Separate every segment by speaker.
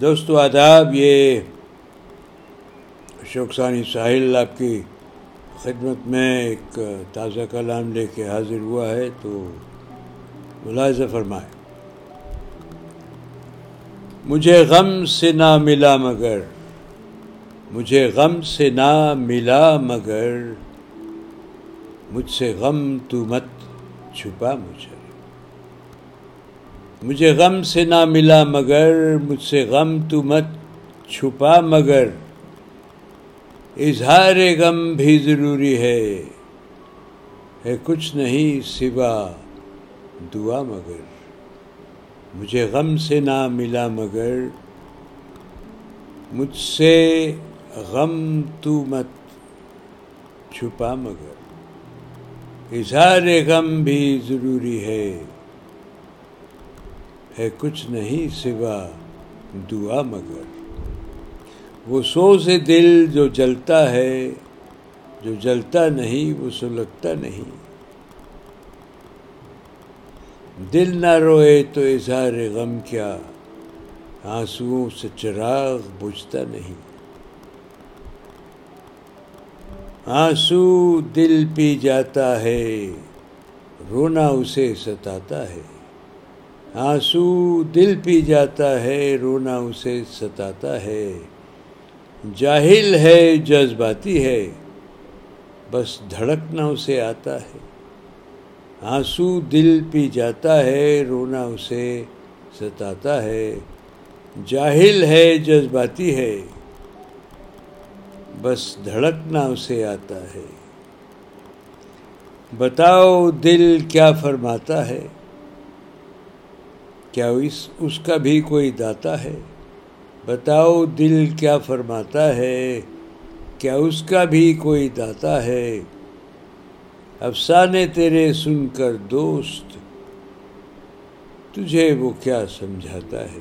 Speaker 1: دوستو، آداب، یہ اشوک ثانی ساحل آپ کی خدمت میں ایک تازہ کلام لے کے حاضر ہوا ہے، تو ملاحظہ فرمائے مجھے غم سے نہ ملا مگر، مجھے غم سے نہ ملا مگر، مجھ سے غم تو مت چھپا مجھے۔ مجھے غم سے نہ ملا مگر مجھ سے غم تو مت چھپا مگر اظہار غم بھی ضروری ہے ہے کچھ نہیں سوا دعا مگر مجھے غم سے نہ ملا مگر مجھ سے غم تو مت چھپا مگر اظہار غم بھی ضروری ہے۔ ہے کچھ نہیں سوا دعا مگر۔ وہ سوز دل جو جلتا ہے، جو جلتا نہیں، وہ سلگتا نہیں۔ دل نہ روئے تو اظہار غم کیا، آنسوؤں سے چراغ بجھتا نہیں۔ آنسو دل پی جاتا ہے، رونا اسے ستاتا ہے۔ آنسو دل پی جاتا ہے، رونا اسے ستاتا ہے۔ جاہل ہے، جذباتی ہے، بس دھڑکنا اسے آتا ہے۔ آنسو دل پی جاتا ہے، رونا اسے ستاتا ہے۔ جاہل ہے، جذباتی ہے، بس دھڑکنا اسے آتا ہے۔ بتاؤ دل کیا فرماتا ہے۔ کیا اس اس کا بھی کوئی داتا ہے؟ بتاؤ دل کیا فرماتا ہے؟ کیا اس کا بھی کوئی داتا ہے؟ افسانے تیرے سن کر دوست، تجھے وہ کیا سمجھاتا ہے؟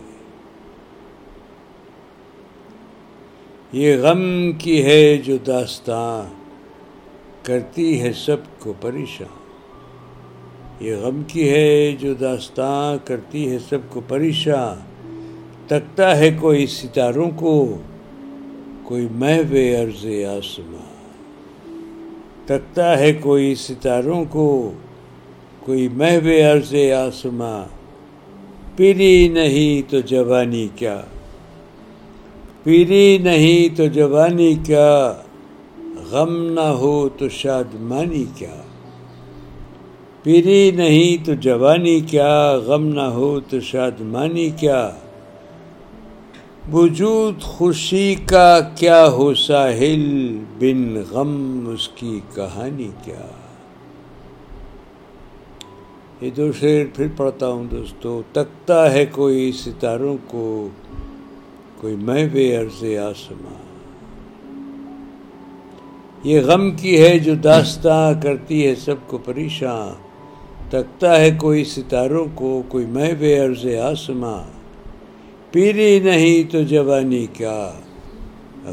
Speaker 1: یہ غم کی ہے جو داستاں، کرتی ہے سب کو پریشان۔ یہ غم کی ہے جو داستان کرتی ہے سب کو پریشان، تکتا ہے کوئی ستاروں کو، کوئی محو عرض آسماں تکتا ہے کوئی ستاروں کو، کوئی محو عرض آسماں پیری نہیں تو جوانی کیا۔ پیری نہیں تو جوانی کیا۔ غم نہ ہو تو شادمانی کیا۔ پیری نہیں تو جوانی کیا، غم نہ ہو تو شادمانی کیا۔ وجود خوشی کا کیا ہو ساحل، بن غم اس کی کہانی کیا۔ یہ دو شعر پھر پڑھتا ہوں دوستو، تکتا ہے کوئی ستاروں کو، کوئی محو عرض آسماں۔ یہ غم کی ہے جو داستاں کرتی ہے سب کو پریشان تکتا ہے کوئی ستاروں کو، کوئی محو عرض آسماں۔ پیری نہیں تو جوانی کیا۔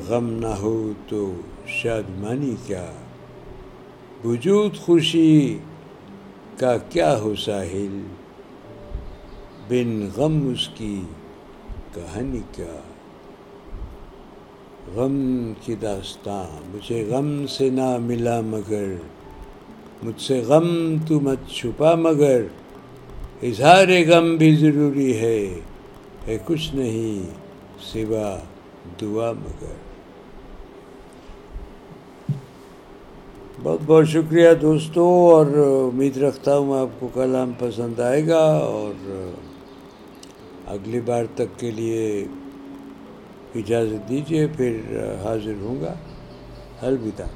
Speaker 1: غم نہ ہو تو شادمانی کیا۔ وجود خوشی کا کیا ہو ساحل۔ بن غم اس کی کہانی کیا۔ غم کی داستان، مجھے غم سے نہ ملا مگر مجھ سے غم تو مت چھپا، مگر اظہار غم بھی ضروری ہے ہے کچھ نہیں سوا دعا، مگر۔ بہت بہت شکریہ دوستوں اور امید رکھتا ہوں آپ کو کلام پسند آئے گا، اور اگلی بار تک کے لیے اجازت دیجیے پھر حاضر ہوں گا۔ الوداع۔